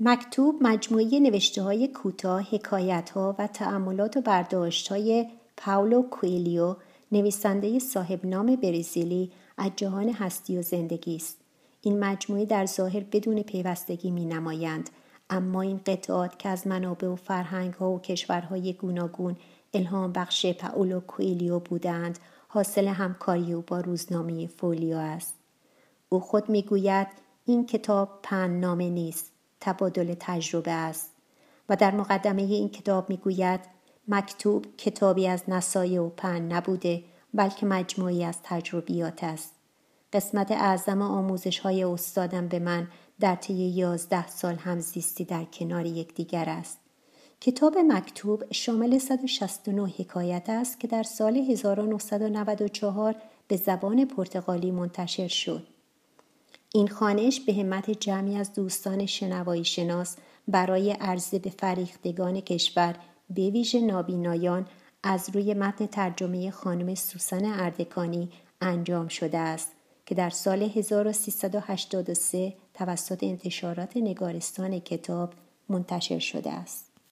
مکتوب مجموعه نوشته های کوتاه، حکایت ها و تأملات و برداشت های پاولو کویلیو نویسنده صاحب نام برزیلی از جهان هستی و زندگی است. این مجموعه در ظاهر بدون پیوستگی می نمایند اما این قطعات که از منابع و فرهنگ ها و کشورهای گوناگون الهام بخش پاولو کویلیو بودند حاصل همکاری او با روزنامه فولیو است. او خود می‌گوید این کتاب پن نامه نیست تبادل تجربه است و در مقدمه این کتاب می‌گوید مکتوب کتابی از نصایح و پن نبوده بلکه مجموعی از تجربیات است قسمت اعظم آموزش های استادم به من در طی یازده سال همزیستی در کنار یکدیگر است کتاب مکتوب شامل 169 حکایت است که در سال 1994 به زبان پرتغالی منتشر شد. این خانش به همت جمعی از دوستان شنوایی شناس برای عرضه به فریختگان کشور به ویژه نابینایان از روی متن ترجمه خانم سوسن اردکانی انجام شده است که در سال 1383 توسط انتشارات نگارستان کتاب منتشر شده است.